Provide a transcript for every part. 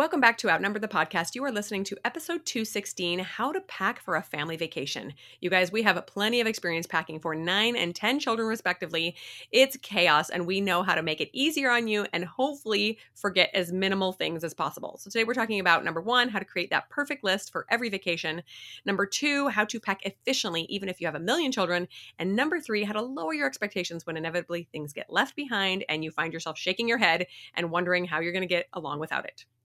Welcome back to Outnumbered the Podcast. You are listening to episode 216 How to Pack for a Family Vacation. You guys, we have plenty of experience packing for nine and 10 children, respectively. It's chaos, and we know how to make it easier on you and hopefully forget as minimal things as possible. So, today we're talking about number one, how to create that perfect list for every vacation. Number two, how to pack efficiently, even if you have a million children. And number three, how to lower your expectations when inevitably things get left behind and you find yourself shaking your head and wondering how you're going to get along without it.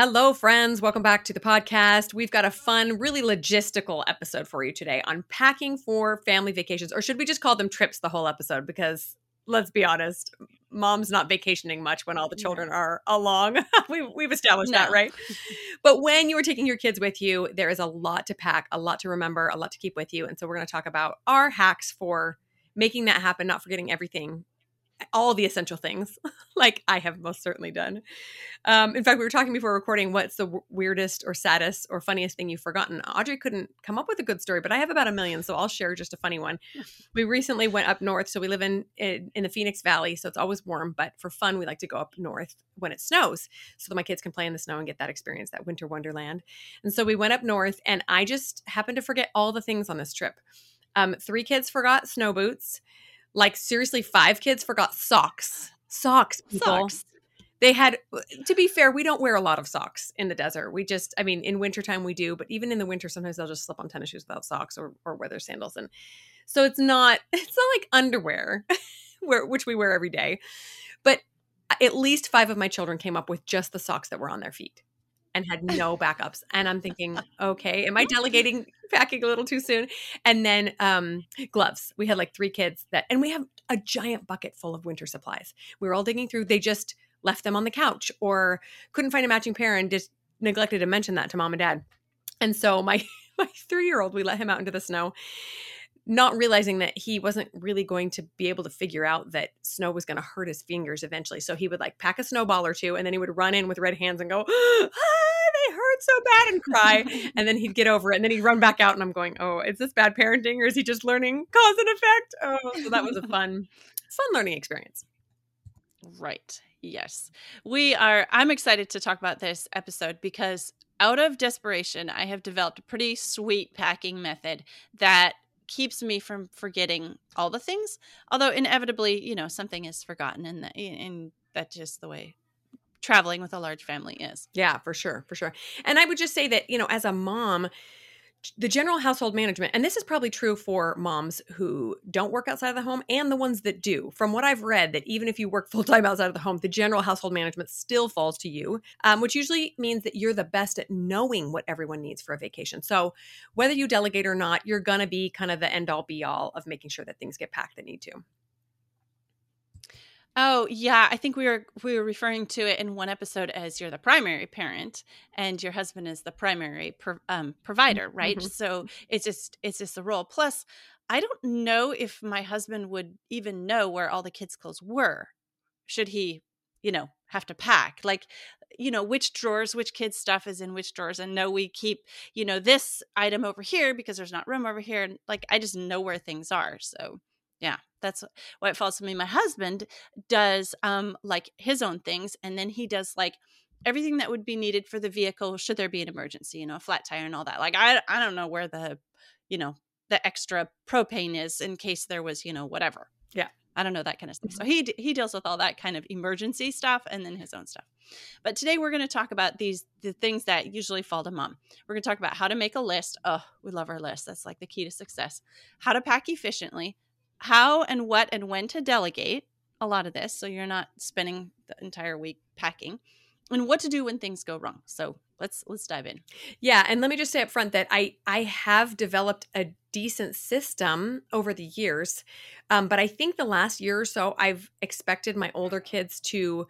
Hello, friends. Welcome back to the podcast. We've got a fun, really logistical episode for you today on packing for family vacations, or should we just call them trips the whole episode? Because let's be honest, mom's not vacationing much when all the children are along. we, we've established no. that, right? but when you are taking your kids with you, there is a lot to pack, a lot to remember, a lot to keep with you. And so we're going to talk about our hacks for making that happen, not forgetting everything all the essential things, like I have most certainly done. Um, in fact, we were talking before recording what's the w- weirdest or saddest or funniest thing you've forgotten. Audrey couldn't come up with a good story, but I have about a million, so I'll share just a funny one. We recently went up north, so we live in, in in the Phoenix Valley, so it's always warm. But for fun, we like to go up north when it snows, so that my kids can play in the snow and get that experience, that winter wonderland. And so we went up north, and I just happened to forget all the things on this trip. Um, three kids forgot snow boots. Like seriously, five kids forgot socks. Socks, people. Socks. They had to be fair, we don't wear a lot of socks in the desert. We just I mean, in wintertime we do, but even in the winter sometimes they'll just slip on tennis shoes without socks or or wear their sandals. And so it's not it's not like underwear, where which we wear every day. But uh, at least five of my children came up with just the socks that were on their feet and had no backups. And I'm thinking, okay, am I delegating packing a little too soon? And then um, gloves. We had like three kids that, and we have a giant bucket full of winter supplies. We were all digging through. They just left them on the couch or couldn't find a matching pair and just neglected to mention that to mom and dad. And so my my three year old, we let him out into the snow not realizing that he wasn't really going to be able to figure out that snow was going to hurt his fingers eventually. So he would like pack a snowball or two and then he would run in with red hands and go, ah, hurt so bad and cry. and then he'd get over it and then he'd run back out. And I'm going, oh, is this bad parenting or is he just learning cause and effect? Oh, so that was a fun, fun learning experience. Right. Yes. We are, I'm excited to talk about this episode because out of desperation, I have developed a pretty sweet packing method that keeps me from forgetting all the things. Although inevitably, you know, something is forgotten, and and that's just the way traveling with a large family is. Yeah, for sure, for sure. And I would just say that you know, as a mom, the general household management, and this is probably true for moms who don't work outside of the home and the ones that do. From what I've read, that even if you work full time outside of the home, the general household management still falls to you, um, which usually means that you're the best at knowing what everyone needs for a vacation. So whether you delegate or not, you're going to be kind of the end all be all of making sure that things get packed that need to. Oh yeah, I think we were we were referring to it in one episode as you're the primary parent and your husband is the primary pro, um, provider, right? Mm-hmm. So it's just it's just the role. Plus, I don't know if my husband would even know where all the kids' clothes were. Should he, you know, have to pack like you know which drawers which kids stuff is in which drawers and no we keep you know this item over here because there's not room over here and like i just know where things are so yeah that's what falls to me my husband does um like his own things and then he does like everything that would be needed for the vehicle should there be an emergency you know a flat tire and all that like i i don't know where the you know the extra propane is in case there was you know whatever. Yeah. I don't know that kind of stuff. So mm-hmm. he he deals with all that kind of emergency stuff and then his own stuff. But today we're going to talk about these the things that usually fall to mom. We're going to talk about how to make a list. Oh we love our list. That's like the key to success. How to pack efficiently how and what and when to delegate a lot of this so you're not spending the entire week packing and what to do when things go wrong. So let's let's dive in. Yeah and let me just say up front that i i have developed a decent system over the years um, but i think the last year or so i've expected my older kids to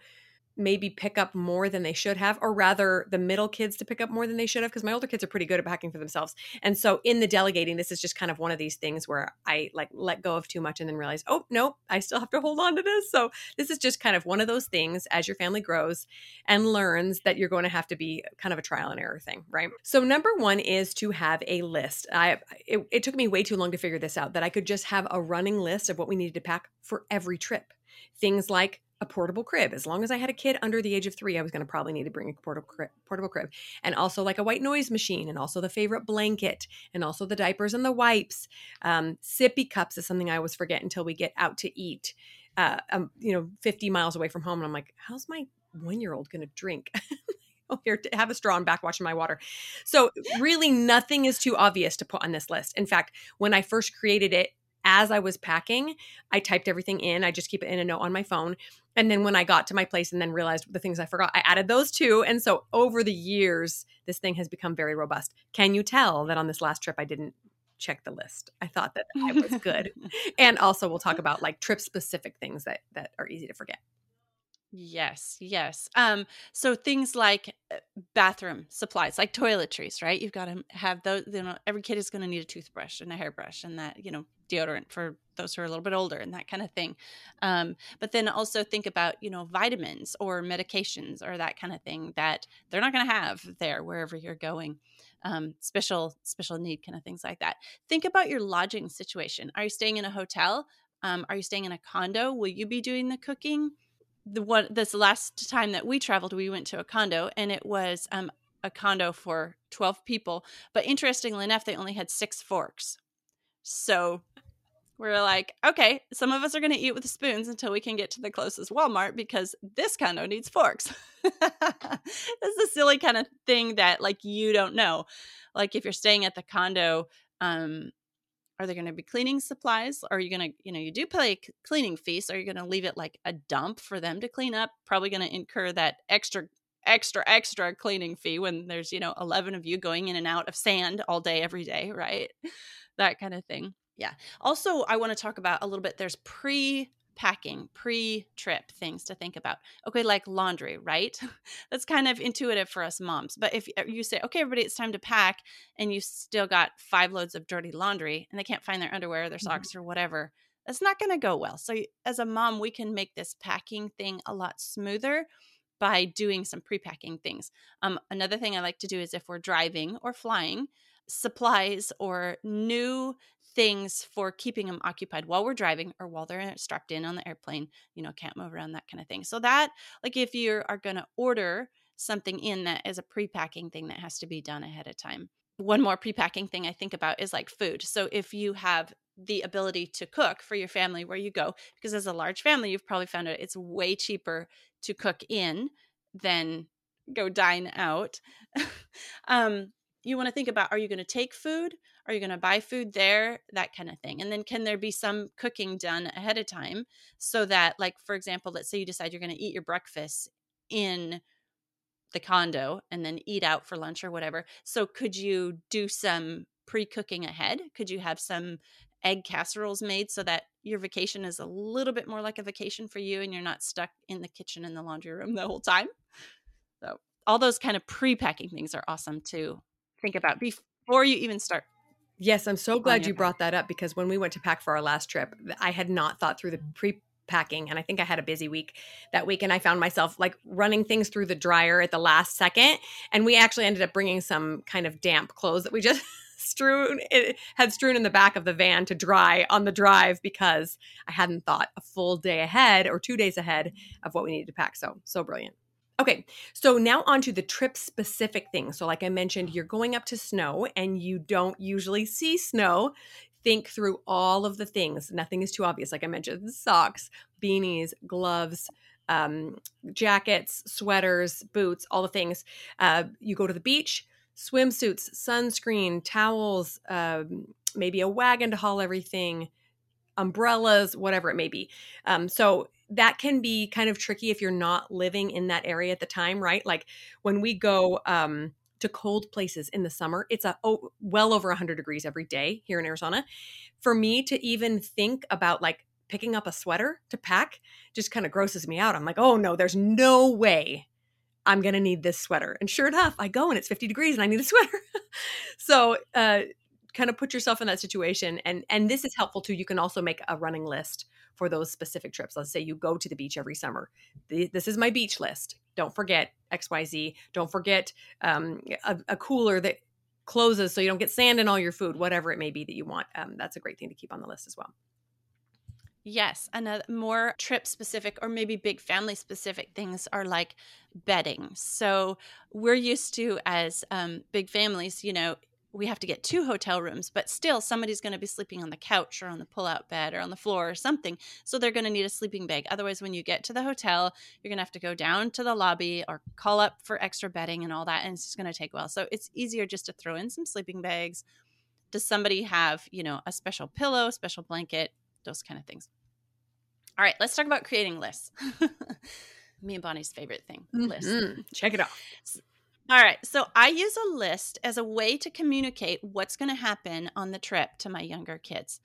maybe pick up more than they should have, or rather, the middle kids to pick up more than they should have, because my older kids are pretty good at packing for themselves. And so, in the delegating, this is just kind of one of these things where I like let go of too much and then realize, oh, no, I still have to hold on to this. So, this is just kind of one of those things as your family grows and learns that you're going to have to be kind of a trial and error thing, right? So, number one is to have a list. I it, it took me way too long to figure this out that I could just have a running list of what we needed to pack for every trip. Things like a portable crib. As long as I had a kid under the age of three, I was going to probably need to bring a portable crib, portable crib, and also like a white noise machine, and also the favorite blanket, and also the diapers and the wipes. Um, sippy cups is something I always forget until we get out to eat. Uh, um, you know, 50 miles away from home, and I'm like, how's my one year old going to drink? oh, here, have a straw and back watching my water. So, really, nothing is too obvious to put on this list. In fact, when I first created it, as I was packing, I typed everything in. I just keep it in a note on my phone. And then when I got to my place and then realized the things I forgot, I added those too. And so over the years, this thing has become very robust. Can you tell that on this last trip, I didn't check the list? I thought that I was good. and also, we'll talk about like trip specific things that that are easy to forget. Yes, yes. Um, so things like uh, bathroom supplies, like toiletries, right? You've got to have those. You know, every kid is going to need a toothbrush and a hairbrush, and that you know deodorant for those who are a little bit older and that kind of thing. Um, but then also think about you know vitamins or medications or that kind of thing that they're not going to have there wherever you're going. Um, special special need kind of things like that. Think about your lodging situation. Are you staying in a hotel? Um, are you staying in a condo? Will you be doing the cooking? the one this last time that we traveled, we went to a condo and it was um, a condo for 12 people. But interestingly enough, they only had six forks. So we're like, okay, some of us are going to eat with spoons until we can get to the closest Walmart because this condo needs forks. this is a silly kind of thing that like you don't know. Like if you're staying at the condo, um, are there going to be cleaning supplies are you going to you know you do pay cleaning fees are you going to leave it like a dump for them to clean up probably going to incur that extra extra extra cleaning fee when there's you know 11 of you going in and out of sand all day every day right that kind of thing. Yeah. Also i want to talk about a little bit there's pre packing pre-trip things to think about. Okay like laundry right? That's kind of intuitive for us moms but if uh, you say okay everybody it's time to pack and you still got five loads of dirty laundry and they can't find their underwear their mm-hmm. socks mm-hmm. or whatever that's not going to go well. So as a mom we can make this packing thing a lot smoother by doing some pre-packing things. Um, another thing i like to do is if we're driving or flying supplies or new things for keeping them occupied while we're driving or while they're strapped in on the airplane, you know, can't move around, that kind of thing. So, that, like, if you are going to order something in that is a pre-packing thing that has to be done ahead of time. One more pre-packing thing I think about is like food. So if you have the ability to cook for your family where you go, because as a large family, you've probably found out it's way cheaper to cook in than go dine out. um, you want to think about are you going to take food? Are you going to buy food there? That kind of thing and then can there be some cooking done ahead of time so that like for example let's say you decide you're going to eat your breakfast in the condo and then eat out for lunch or whatever so could you do some pre-cooking ahead? Could you have some egg casseroles made so that your vacation is a little bit more like a vacation for you and you're not stuck in the kitchen and the laundry room the whole time? So all those kind of pre-packing things are awesome too think about before you even start. Yes, I'm so glad you brought that up because when we went to pack for our last trip, I had not thought through the pre packing and I think I had a busy week that week and I found myself like running things through the dryer at the last second and we actually ended up bringing some kind of damp clothes that we just strewn it had strewn in the back of the van to dry on the drive because I hadn't thought a full day ahead or 2 days ahead of what we needed to pack so so brilliant Okay, so now on to the trip specific things. So, like I mentioned, you're going up to snow and you don't usually see snow. Think through all of the things. Nothing is too obvious. Like I mentioned, socks, beanies, gloves, um, jackets, sweaters, boots, all the things. Uh, you go to the beach, swimsuits, sunscreen, towels, um, maybe a wagon to haul everything, umbrellas, whatever it may be. Um, so that can be kind of tricky if you're not living in that area at the time, right? Like when we go um, to cold places in the summer, it's a oh, well over 100 degrees every day here in Arizona. For me to even think about like picking up a sweater to pack just kind of grosses me out. I'm like, oh no, there's no way I'm going to need this sweater. And sure enough, I go and it's 50 degrees and I need a sweater. so, uh, kind of put yourself in that situation and and this is helpful too you can also make a running list for those specific trips. Let's say you go to the beach every summer. This is my beach list. Don't forget xyz don't forget um, a, a, cooler that closes so you don't get sand in all your food whatever it may be that you want. Um, that's a great thing to keep on the list as well. Yes, another more trip specific or maybe big family specific things are like bedding. So we're used to as um, big families, you know, we have to get two hotel rooms, but still somebody's going to be sleeping on the couch or on the pull-out bed or on the floor or something. So they're going to need a sleeping bag. Otherwise, when you get to the hotel, you're going to have to go down to the lobby or call up for extra bedding and all that, and it's just going to take a while. So it's easier just to throw in some sleeping bags. Does somebody have, you know, a special pillow, special blanket, those kind of things? All right, let's talk about creating lists. Me and Bonnie's favorite thing, lists. Mm-hmm. Check it out. All right. So I use a list as a way to communicate what's going to happen on the trip to my younger kids.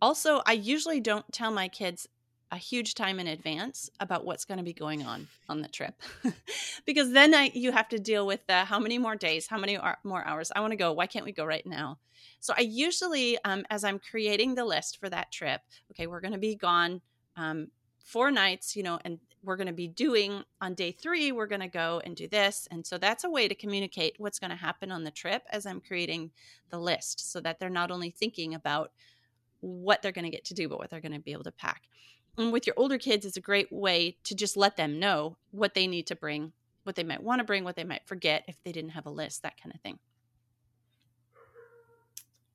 Also, I usually don't tell my kids a huge time in advance about what's going to be going on on the trip because then I, you have to deal with the how many more days how many more hours i want to go why can't we go right now so i usually um, as i'm creating the list for that trip okay we're going to be gone um, four nights, you know, and we're going to be doing on day three, we're going to go and do this. And so that's a way to communicate what's going to happen on the trip as I'm creating the list so that they're not only thinking about what they're going to get to do, but what they're going to be able to pack. And with your older kids, it's a great way to just let them know what they need to bring, what they might want to bring, what they might forget if they didn't have a list, that kind of thing.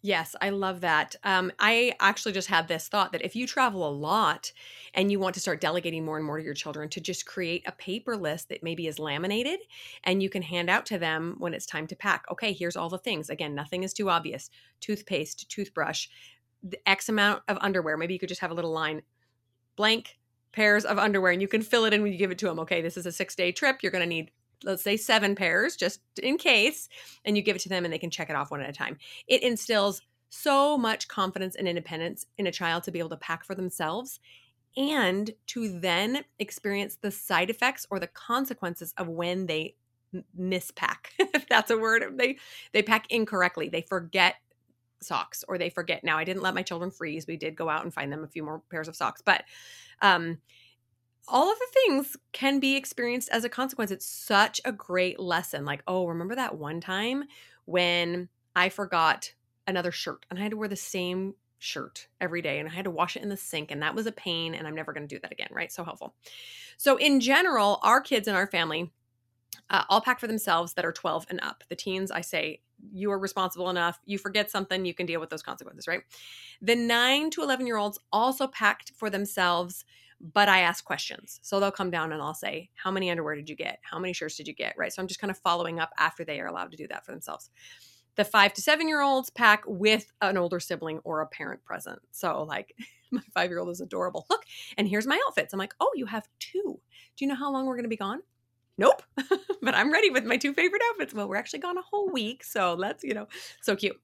Yes, I love that. Um, I actually just had this thought that if you travel a lot and you want to start delegating more and more to your children, to just create a paper list that maybe is laminated and you can hand out to them when it's time to pack. Okay, here's all the things. Again, nothing is too obvious toothpaste, toothbrush, the X amount of underwear. Maybe you could just have a little line blank pairs of underwear and you can fill it in when you give it to them. Okay, this is a six day trip. You're going to need let's say seven pairs just in case and you give it to them and they can check it off one at a time. It instills so much confidence and independence in a child to be able to pack for themselves and to then experience the side effects or the consequences of when they mispack if that's a word they they pack incorrectly. They forget socks or they forget now i didn't let my children freeze. We did go out and find them a few more pairs of socks but um all of the things can be experienced as a consequence. It's such a great lesson. Like, oh, remember that one time when I forgot another shirt and I had to wear the same shirt every day and I had to wash it in the sink and that was a pain and I'm never going to do that again, right? So helpful. So, in general, our kids in our family uh, all pack for themselves that are 12 and up. The teens, I say, you are responsible enough. You forget something, you can deal with those consequences, right? The nine to 11 year olds also packed for themselves but I ask questions. So they'll come down and I'll say, How many underwear did you get? How many shirts did you get? Right. So I'm just kind of following up after they are allowed to do that for themselves. The five to seven year olds pack with an older sibling or a parent present. So, like, my five year old is adorable. Look, and here's my outfits. I'm like, Oh, you have two. Do you know how long we're going to be gone? Nope. but I'm ready with my two favorite outfits. Well, we're actually gone a whole week. So let's, you know, so cute.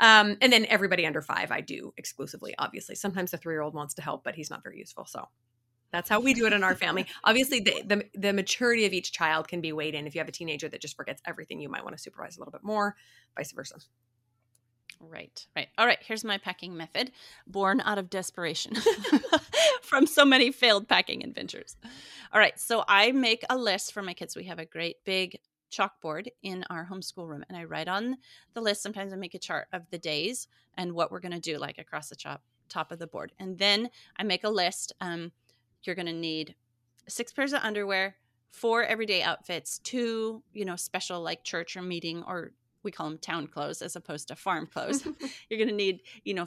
Um, and then everybody under five, I do exclusively, obviously. Sometimes the three year old wants to help, but he's not very useful. So that's how we do it in our family. Obviously, the, the, the maturity of each child can be weighed in. If you have a teenager that just forgets everything, you might want to supervise a little bit more, vice versa. Right, right. All right, here's my packing method, born out of desperation from so many failed packing adventures. All right, so I make a list for my kids. We have a great big chalkboard in our homeschool room, and I write on the list. Sometimes I make a chart of the days and what we're going to do, like across the top top of the board, and then I make a list. Um, you're going to need six pairs of underwear, four everyday outfits, two, you know, special like church or meeting or we call them town clothes as opposed to farm clothes. you're going to need, you know,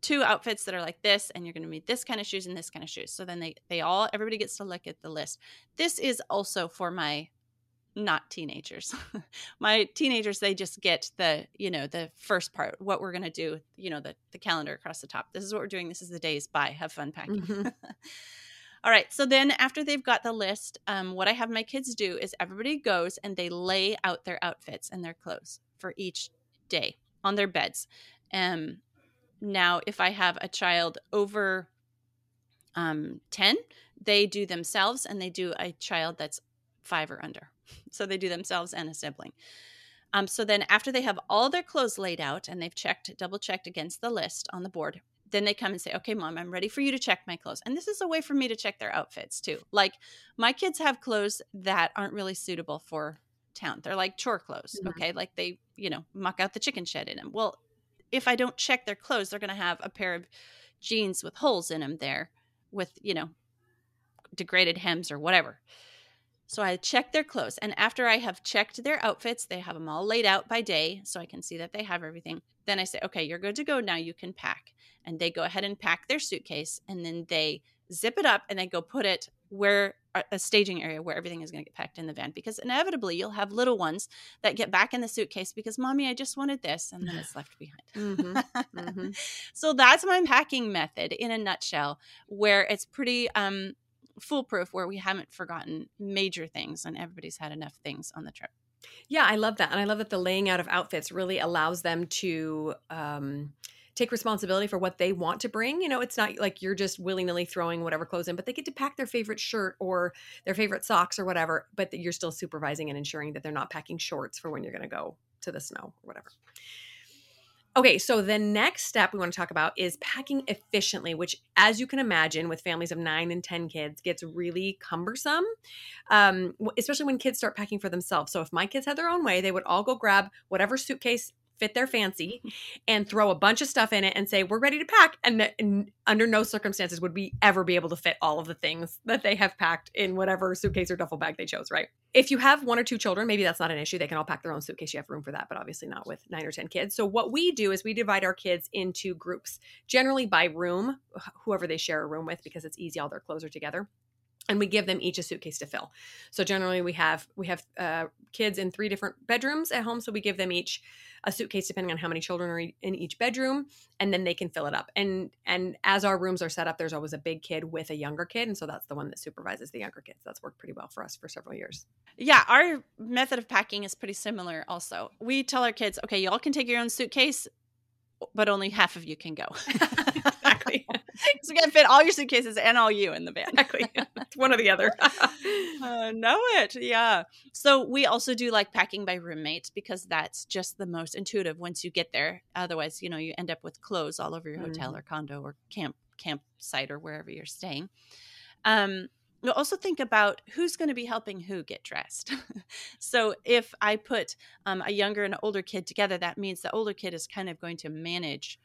two outfits that are like this and you're going to need this kind of shoes and this kind of shoes. So then they they all everybody gets to look at the list. This is also for my not teenagers. my teenagers they just get the, you know, the first part, what we're going to do, you know, the the calendar across the top. This is what we're doing. This is the days. Bye. Have fun packing. Mm-hmm. All right. So then after they've got the list, um, what I have my kids do is everybody goes and they lay out their outfits and their clothes for each day on their beds. Um, now, if I have a child over um, 10, they do themselves and they do a child that's five or under. So they do themselves and a sibling. Um, so then after they have all their clothes laid out and they've checked, double checked against the list on the board, then they come and say, okay, mom, I'm ready for you to check my clothes. And this is a way for me to check their outfits too. Like my kids have clothes that aren't really suitable for town. They're like chore clothes. Mm-hmm. Okay. Like they, you know, muck out the chicken shed in them. Well, if I don't check their clothes, they're going to have a pair of jeans with holes in them there with, you know, degraded hems or whatever. So I check their clothes. And after I have checked their outfits, they have them all laid out by day so I can see that they have everything. Then I say, okay, you're good to go now. You can pack. And they go ahead and pack their suitcase and then they zip it up and they go put it where a staging area where everything is going to get packed in the van because inevitably you'll have little ones that get back in the suitcase because mommy i just wanted this and then it's left behind mm-hmm. Mm-hmm. so that's my packing method in a nutshell where it's pretty um, foolproof where we haven't forgotten major things and everybody's had enough things on the trip yeah i love that and i love that the laying out of outfits really allows them to um, take responsibility for what they want to bring. You know, it's not like you're just willy nilly throwing whatever clothes in, but they get to pack their favorite shirt or their favorite socks or whatever, but you're still supervising and ensuring that they're not packing shorts for when you're going to go to the snow or whatever. Okay, so the next step we want to talk about is packing efficiently, which, as you can imagine, with families of nine and 10 kids, gets really cumbersome, um, especially when kids start packing for themselves. So, if my kids had their own way, they would all go grab whatever suitcase fit their fancy and throw a bunch of stuff in it and say we're ready to pack and, and, under no circumstances would we ever be able to fit all of the things that they have packed in whatever suitcase or duffel bag they chose right? If you have one or two children maybe that's not an issue. They can all pack their own suitcase. You have room for that but obviously not with nine or ten kids. So what we do is we divide our kids into groups generally by room whoever they share a room with because it's easy all their clothes are together and we give them each a suitcase to fill. So generally we have we have uh, kids in three different bedrooms at home so we give them each a suitcase depending on how many children are in each bedroom and then they can fill it up. And and as our rooms are set up there's always a big kid with a younger kid and so that's the one that supervises the younger kids. That's worked pretty well for us for several years. Yeah our method of packing is pretty similar also. We tell our kids okay y'all can take your own suitcase but only half of you can go. Exactly so you can fit all your suitcases and all you in the van. Exactly. One or the other. uh, know it. Yeah. So we also do like packing by roommate because that's just the most intuitive once you get there. Otherwise, you know, you end up with clothes all over your mm-hmm. hotel or condo or camp campsite or wherever you're staying. Um, We'll also think about who's going to be helping who get dressed. so if I put um, a younger and an older kid together, that means the older kid is kind of going to manage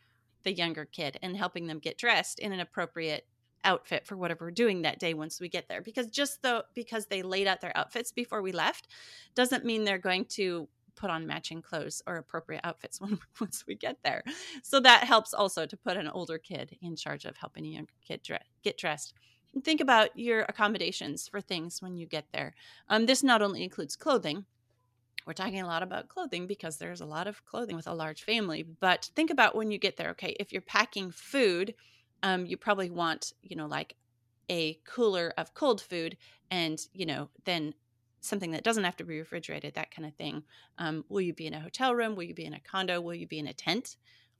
the younger kid and helping them get dressed in an appropriate outfit for whatever we're doing that day once we get there. Because just though because they laid out their outfits before we left doesn't mean they're going to put on matching clothes or appropriate outfits when once we get there. So that helps also to put an older kid in charge of helping a younger kid dre- get dressed. And think about your accommodations for things when you get there. Um, this not only includes clothing we're talking a lot about clothing because there's a lot of clothing with a large family. But think about when you get there, okay, if you're packing food, um, you probably want, you know, like a cooler of cold food and, you know, then something that doesn't have to be refrigerated, that kind of thing. Um, will you be in a hotel room? Will you be in a condo? Will you be in a tent?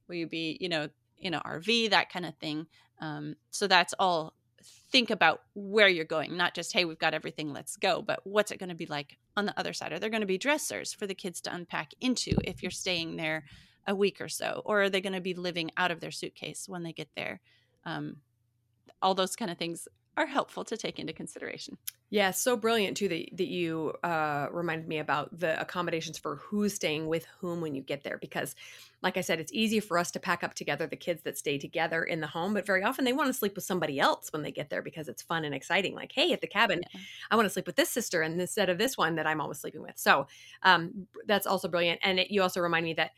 Will you be, you know, in an RV, that kind of thing? Um, so that's all think about where you're going, not just, hey, we've got everything, let's go, but what's it going to be like on the other side? Are there going to be dressers for the kids to unpack into if you're staying there a week or so? Or are they going to be living out of their suitcase when they get there? Um, all those kind of things are helpful to take into consideration. Yeah, so brilliant too that, that you uh, reminded me about the accommodations for who's staying with whom when you get there. Because, like I said, it's easy for us to pack up together the kids that stay together in the home, but very often they want to sleep with somebody else when they get there because it's fun and exciting. Like, hey, at the cabin, yeah. I want to sleep with this sister and instead of this one that I'm always sleeping with. So um, that's also brilliant. And it, you also remind me that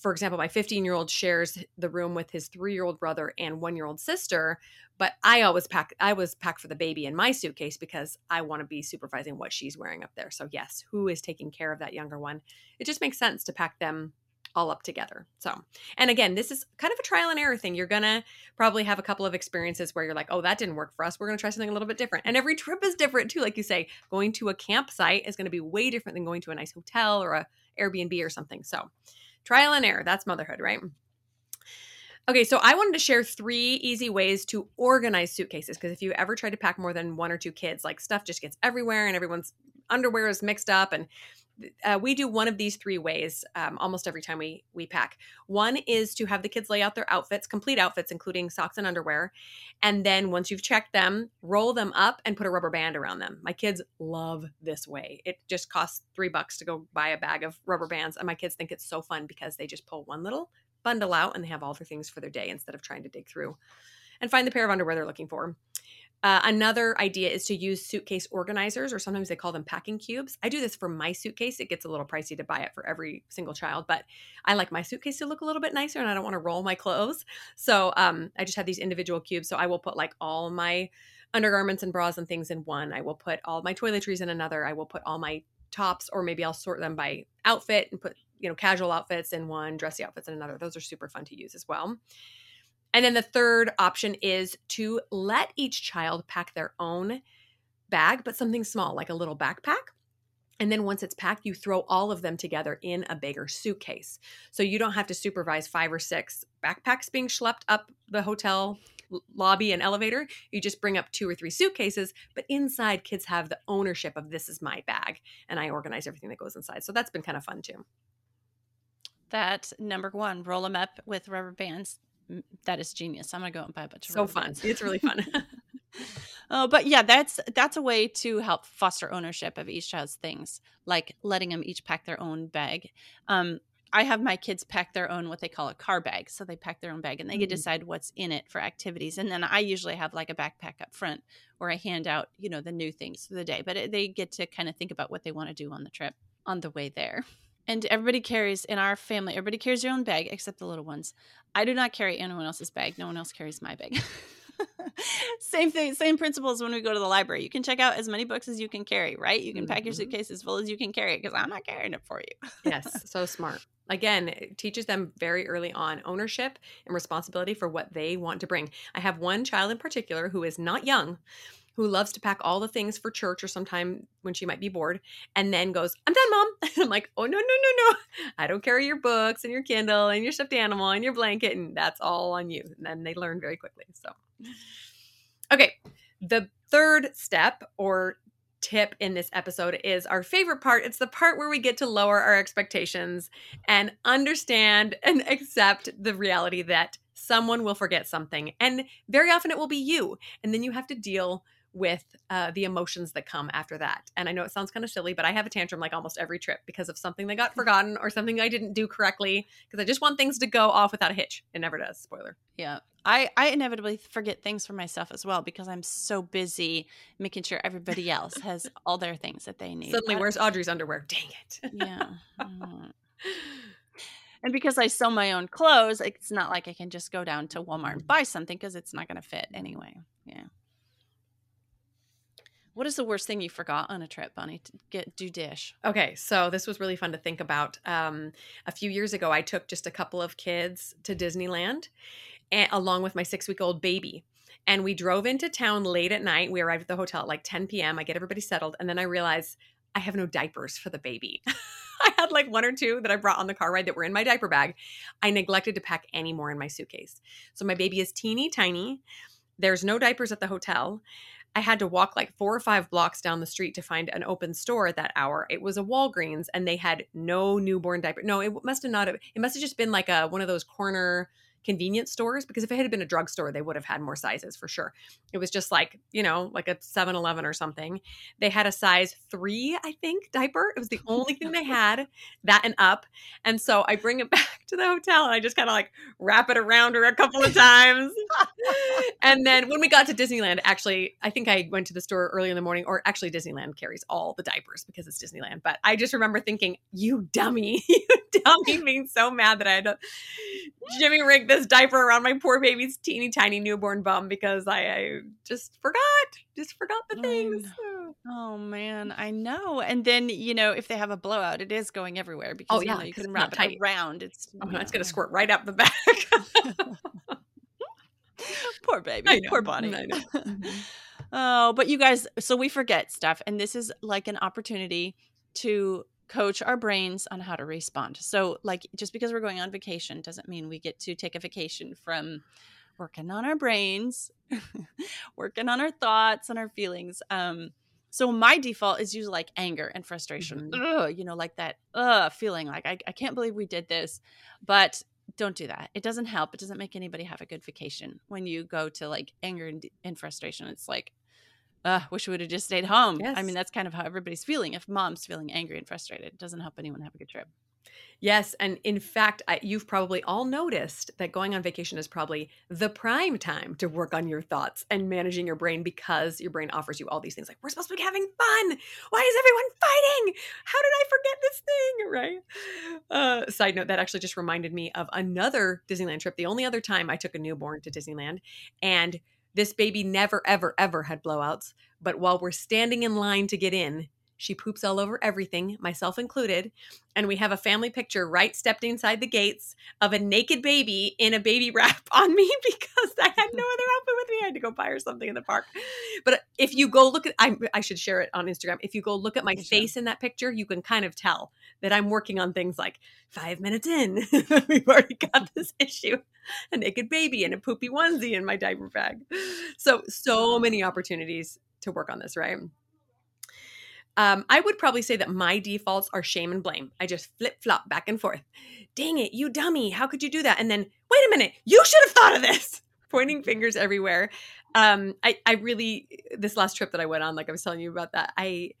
for example, my 15 year old shares the room with his three year old brother and one year old sister. But I always pack, I was packed for the baby in my suitcase because I want to be supervising what she's wearing up there. So, yes, who is taking care of that younger one? It just makes sense to pack them all up together. So, and again, this is kind of a trial and error thing. You're going to probably have a couple of experiences where you're like, oh, that didn't work for us. We're going to try something a little bit different. And every trip is different too. Like you say, going to a campsite is going to be way different than going to a nice hotel or a Airbnb or something. So, trial and error. That's motherhood, right? Okay, so I wanted to share three easy ways to organize suitcases because if you ever try to pack more than one or two kids, like stuff just gets everywhere and everyone's underwear is mixed up and uh, we do one of these three ways um, almost every time we we pack. One is to have the kids lay out their outfits, complete outfits, including socks and underwear, and then once you've checked them, roll them up and put a rubber band around them. My kids love this way. It just costs three bucks to go buy a bag of rubber bands, and my kids think it's so fun because they just pull one little bundle out and they have all their things for their day instead of trying to dig through and find the pair of underwear they're looking for. Uh, another idea is to use suitcase organizers, or sometimes they call them packing cubes. I do this for my suitcase. It gets a little pricey to buy it for every single child, but I like my suitcase to look a little bit nicer and I don't want to roll my clothes. So um, I just have these individual cubes. So I will put like all my undergarments and bras and things in one. I will put all my toiletries in another. I will put all my tops, or maybe I'll sort them by outfit and put, you know, casual outfits in one, dressy outfits in another. Those are super fun to use as well. And then the third option is to let each child pack their own bag, but something small, like a little backpack. And then once it's packed, you throw all of them together in a bigger suitcase. So you don't have to supervise five or six backpacks being schlepped up the hotel lobby and elevator. You just bring up two or three suitcases, but inside kids have the ownership of this is my bag and I organize everything that goes inside. So that's been kind of fun too. That number one, roll them up with rubber bands that is genius. I'm gonna go and buy a bunch of so fun. It's really fun. oh, but yeah, that's that's a way to help foster ownership of each child's things, like letting them each pack their own bag. Um, I have my kids pack their own what they call a car bag, so they pack their own bag and they mm-hmm. get to decide what's in it for activities. And then I usually have like a backpack up front where I hand out, you know, the new things for the day. But it, they get to kind of think about what they want to do on the trip on the way there. And everybody carries in our family, everybody carries their own bag except the little ones. I do not carry anyone else's bag. No one else carries my bag. same thing, same principles when we go to the library. You can check out as many books as you can carry, right? You can pack mm-hmm. your suitcase as full as you can carry because I'm not carrying it for you. yes, so smart. Again, it teaches them very early on ownership and responsibility for what they want to bring. I have one child in particular who is not young, who loves to pack all the things for church or sometime when she might be bored and then goes, I'm done, mom. I'm like, oh, no, no, no, no. I don't carry your books and your Kindle and your stuffed animal and your blanket. And that's all on you. And then they learn very quickly. So, okay. The third step or tip in this episode is our favorite part. It's the part where we get to lower our expectations and understand and accept the reality that someone will forget something. And very often it will be you. And then you have to deal with uh, the emotions that come after that. And I know it sounds kind of silly, but I have a tantrum like almost every trip because of something that got forgotten or something I didn't do correctly because I just want things to go off without a hitch. It never does. Spoiler. Yeah. I, I inevitably forget things for myself as well because I'm so busy making sure everybody else has all their things that they need. Suddenly, where's Audrey's underwear? Dang it. yeah. Mm. And because I sew my own clothes, it's not like I can just go down to Walmart and buy something because it's not going to fit anyway. Yeah. What is the worst thing you forgot on a trip, Bonnie? Get do dish. Okay, so this was really fun to think about. Um, a few years ago, I took just a couple of kids to Disneyland, and, along with my six week old baby. And we drove into town late at night. We arrived at the hotel at like 10 p.m. I get everybody settled, and then I realize I have no diapers for the baby. I had like one or two that I brought on the car ride that were in my diaper bag. I neglected to pack any more in my suitcase. So my baby is teeny tiny. There's no diapers at the hotel. I had to walk like four or five blocks down the street to find an open store at that hour. It was a Walgreens and they had no newborn diaper. No, it must have not it must have just been like a one of those corner convenience stores because if it had been a drugstore, they would have had more sizes for sure. It was just like, you know, like a 7 Eleven or something. They had a size three, I think, diaper. It was the only thing they had, that and up. And so I bring it back to the hotel and I just kind of like wrap it around her a couple of times. and then when we got to Disneyland, actually, I think I went to the store early in the morning, or actually, Disneyland carries all the diapers because it's Disneyland. But I just remember thinking, you dummy, you dummy, being so mad that I had to Jimmy rig this diaper around my poor baby's teeny tiny newborn bum because I, I just forgot, just forgot the mm. things. Oh, oh, man, I know. And then you know, if they have a blowout, it is going everywhere because oh, yeah, you, know, you can wrap it tight. around. It's oh, it's gonna squirt right out the back. poor baby, poor Bonnie. Mm-hmm. oh, but you guys, so we forget stuff, and this is like an opportunity to coach our brains on how to respond. So, like, just because we're going on vacation doesn't mean we get to take a vacation from working on our brains, working on our thoughts and our feelings. Um, so my default is usually like anger and frustration. Mm-hmm. Ugh, you know, like that uh feeling like I, I can't believe we did this. But don't do that. It doesn't help. It doesn't make anybody have a good vacation when you go to like anger and, and frustration. It's like, uh, wish we would have just stayed home. Yes. I mean, that's kind of how everybody's feeling. If mom's feeling angry and frustrated, it doesn't help anyone have a good trip. Yes, and in fact, I, you've probably all noticed that going on vacation is probably the prime time to work on your thoughts and managing your brain because your brain offers you all these things like we're supposed to be having fun. Why is everyone fighting? How did I forget this thing? Right. Uh, side note: that actually just reminded me of another Disneyland trip. The only other time I took a newborn to Disneyland, and this baby never, ever, ever had blowouts. But while we're standing in line to get in, she poops all over everything, myself included. And we have a family picture right stepped inside the gates of a naked baby in a baby wrap on me because I had no other outfit with me. I had to go buy her something in the park. But if you go look at, I, I should share it on Instagram. If you go look at my face in that picture, you can kind of tell that I'm working on things like five minutes in. We've already got this issue a naked baby and a poopy onesie in my diaper bag. So, so many opportunities to work on this, right? Um, I would probably say that my defaults are shame and blame. I just flip flop back and forth. Dang it, you dummy. How could you do that? And then, wait a minute, you should have thought of this. Pointing fingers everywhere. Um, I, I really, this last trip that I went on, like I was telling you about that, I,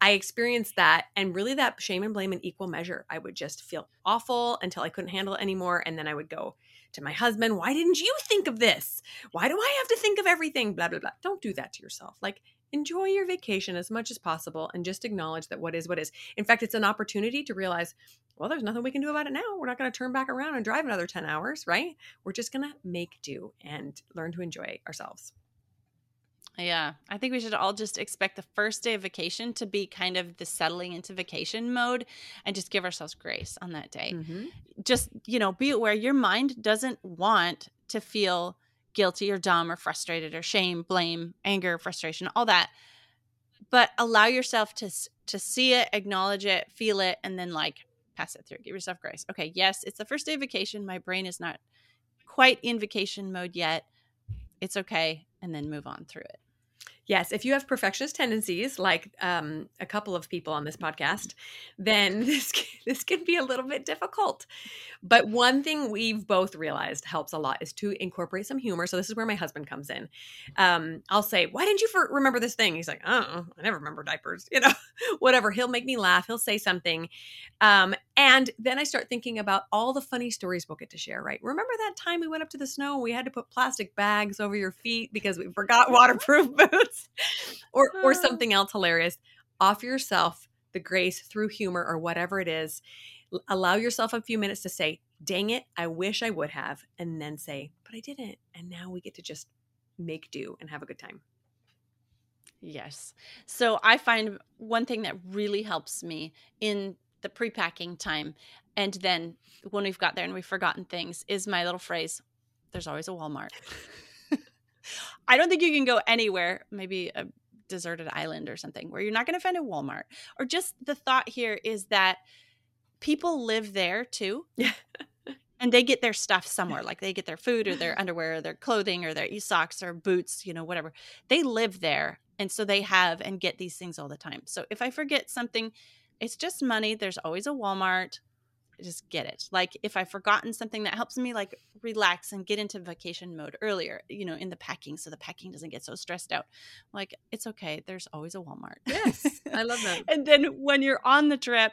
I experienced that and really that shame and blame in equal measure. I would just feel awful until I couldn't handle it anymore. And then I would go to my husband, why didn't you think of this? Why do I have to think of everything? Blah, blah, blah. Don't do that to yourself. Like, enjoy your vacation as much as possible and just acknowledge that what is what is. In fact, it's an opportunity to realize, well, there's nothing we can do about it now. We're not going to turn back around and drive another 10 hours, right? We're just going to make do and learn to enjoy ourselves. Yeah, I think we should all just expect the first day of vacation to be kind of the settling into vacation mode and just give ourselves grace on that day. Mm-hmm. Just, you know, be aware your mind doesn't want to feel guilty or dumb or frustrated or shame, blame, anger, frustration, all that. But allow yourself to to see it, acknowledge it, feel it, and then like pass it through. Give yourself grace. Okay, yes, it's the first day of vacation. My brain is not quite in vacation mode yet. It's okay, and then move on through it. Yes, if you have perfectionist tendencies, like um, a couple of people on this podcast, then this this can be a little bit difficult. But one thing we've both realized helps a lot is to incorporate some humor. So this is where my husband comes in. Um, I'll say, "Why didn't you for- remember this thing?" He's like, "Oh, I never remember diapers." You know, whatever. He'll make me laugh. He'll say something, um, and then I start thinking about all the funny stories we'll get to share. Right? Remember that time we went up to the snow and we had to put plastic bags over your feet because we forgot waterproof boots or or something else hilarious. Offer yourself the grace through humor or whatever it is. Allow yourself a few minutes to say, "Dang it, I wish I would have," and then say, "But I didn't." And now we get to just make do and have a good time. Yes. So I find one thing that really helps me in the pre-packing time and then when we've got there and we've forgotten things is my little phrase, there's always a Walmart. I don't think you can go anywhere, maybe a deserted island or something, where you're not going to find a Walmart. Or just the thought here is that people live there too. Yeah. and they get their stuff somewhere, like they get their food or their underwear or their clothing or their e socks or boots, you know, whatever. They live there. And so they have and get these things all the time. So if I forget something, it's just money. There's always a Walmart just get it. Like if I've forgotten something that helps me like relax and get into vacation mode earlier, you know, in the packing so the packing doesn't get so stressed out. Like it's okay. There's always a Walmart. Yes. I love that. and then when you're on the trip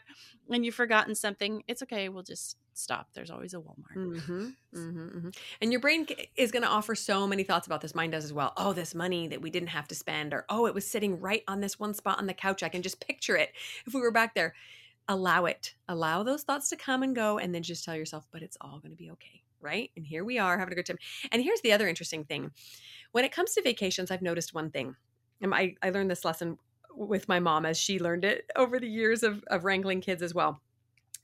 and you've forgotten something, it's okay. We'll just stop. There's always a Walmart. Mm-hmm, mm-hmm, mm-hmm. And your brain is going to offer so many thoughts about this. Mine does as well. Oh, this money that we didn't have to spend, or oh, it was sitting right on this one spot on the couch. I can just picture it if we were back there allow it. Allow those thoughts to come and go and then just tell yourself but it's all going to be okay right? And here we are having a good time. And here's the other interesting thing. When it comes to vacations i've noticed one thing. And i, I learned this lesson with my mom as she learned it over the years of, of wrangling kids as well.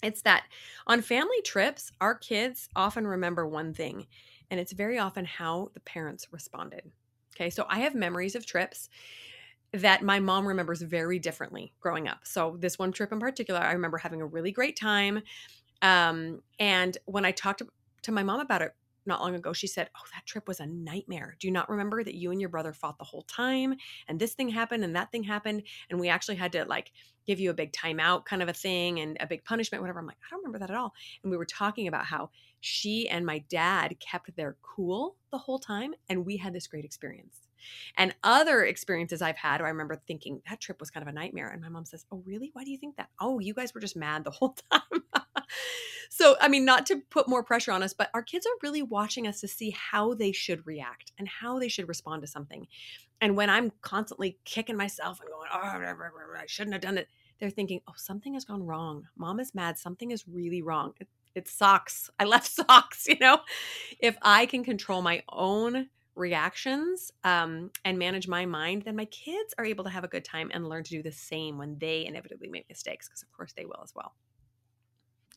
It's that on family trips our kids often remember one thing and it's very often how the parents responded okay? So i have memories of trips that my mom remembers very differently growing up. So this one trip in particular, I remember having a really great time. Um, and when I talked to, to my mom about it not long ago, she said, Oh, that trip was a nightmare. Do you not remember that you and your brother fought the whole time? And this thing happened and that thing happened. And we actually had to like give you a big timeout kind of a thing and a big punishment, whatever. I'm like, I don't remember that at all. And we were talking about how she and my dad kept their cool the whole time. And we had this great experience. And other experiences I've had, I remember thinking that trip was kind of a nightmare. And my mom says, Oh, really? Why do you think that? Oh, you guys were just mad the whole time. so, I mean, not to put more pressure on us, but our kids are really watching us to see how they should react and how they should respond to something. And when I'm constantly kicking myself and going, Oh, I shouldn't have done it, they're thinking, Oh, something has gone wrong. Mom is mad. Something is really wrong. It, it's socks. I left socks, you know? If I can control my own reactions um, and manage my mind, then my kids are able to have a good time and learn to do the same when they inevitably make mistakes, because of course they will as well.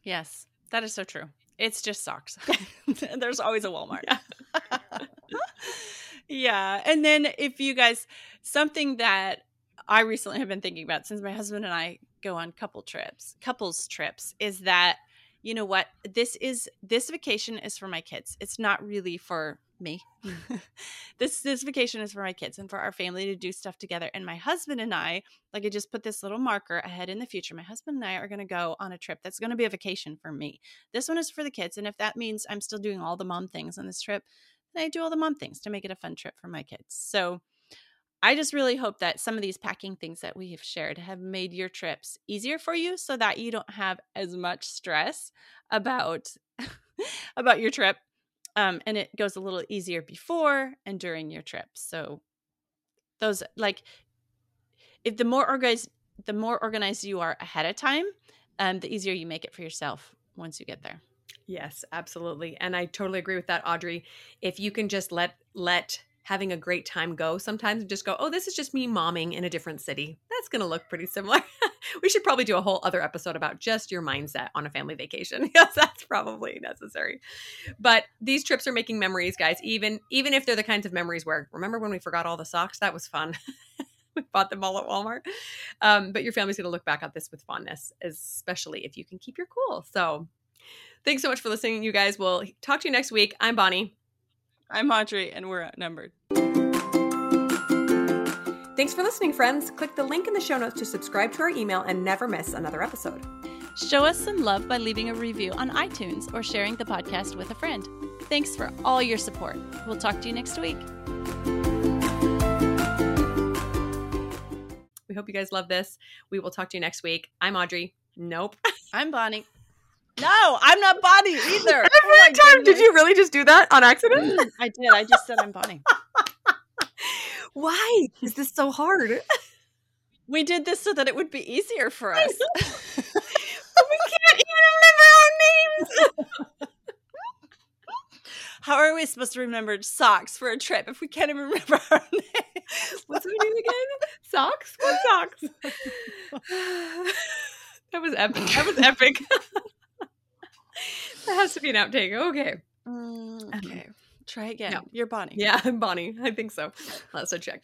Yes, that is so true. It's just socks. There's always a Walmart. Yeah. yeah. And then if you guys, something that I recently have been thinking about since my husband and I go on couple trips, couples trips, is that you know what this is this vacation is for my kids it's not really for me. Mm. this this vacation is for my kids and for our family to do stuff together. And my husband and I, like I just put this little marker ahead in the future. My husband and I are going to go on a trip that's going to be a vacation for me. This one is for the kids, and if that means I'm still doing all the mom things on this trip, then I do all the mom things to make it a fun trip for my kids. So I just really hope that some of these packing things that we have shared have made your trips easier for you so that you don't have as much stress about about your trip um, and it goes a little easier before and during your trip. So those like if the more organized the more organized you are ahead of time, um, the easier you make it for yourself once you get there. Yes, absolutely. And I totally agree with that, Audrey. If you can just let let having a great time go sometimes and just go, oh, this is just me momming in a different city. That's going to look pretty similar. we should probably do a whole other episode about just your mindset on a family vacation. yes, that's probably necessary. But these trips are making memories, guys. Even even if they're the kinds of memories where remember when we forgot all the socks? That was fun. we bought them all at Walmart. Um, but your family's going to look back at this with fondness, especially if you can keep your cool. So, thanks so much for listening, you guys. We'll talk to you next week. I'm Bonnie. I'm Audrey, and we're outnumbered. Thanks for listening, friends. Click the link in the show notes to subscribe to our email and never miss another episode. Show us some love by leaving a review on iTunes or sharing the podcast with a friend. Thanks for all your support. We'll talk to you next week. We hope you guys love this. We will talk to you next week. I'm Audrey. Nope. I'm Bonnie. No, I'm not Bonnie either. Every oh time. Goodness. Did you really just do that on accident? Mm, I did. I just said I'm Bonnie. Why is this so hard? We did this so that it would be easier for us. we can't even remember our names. How are we supposed to remember socks for a trip if we can't even remember our names? What's our name again? Socks? What socks? that was epic. That was epic. that has to be an outtake. Okay. Mm, okay. Try again. No. You're Bonnie. Yeah, I'm Bonnie. I think so. Let's check.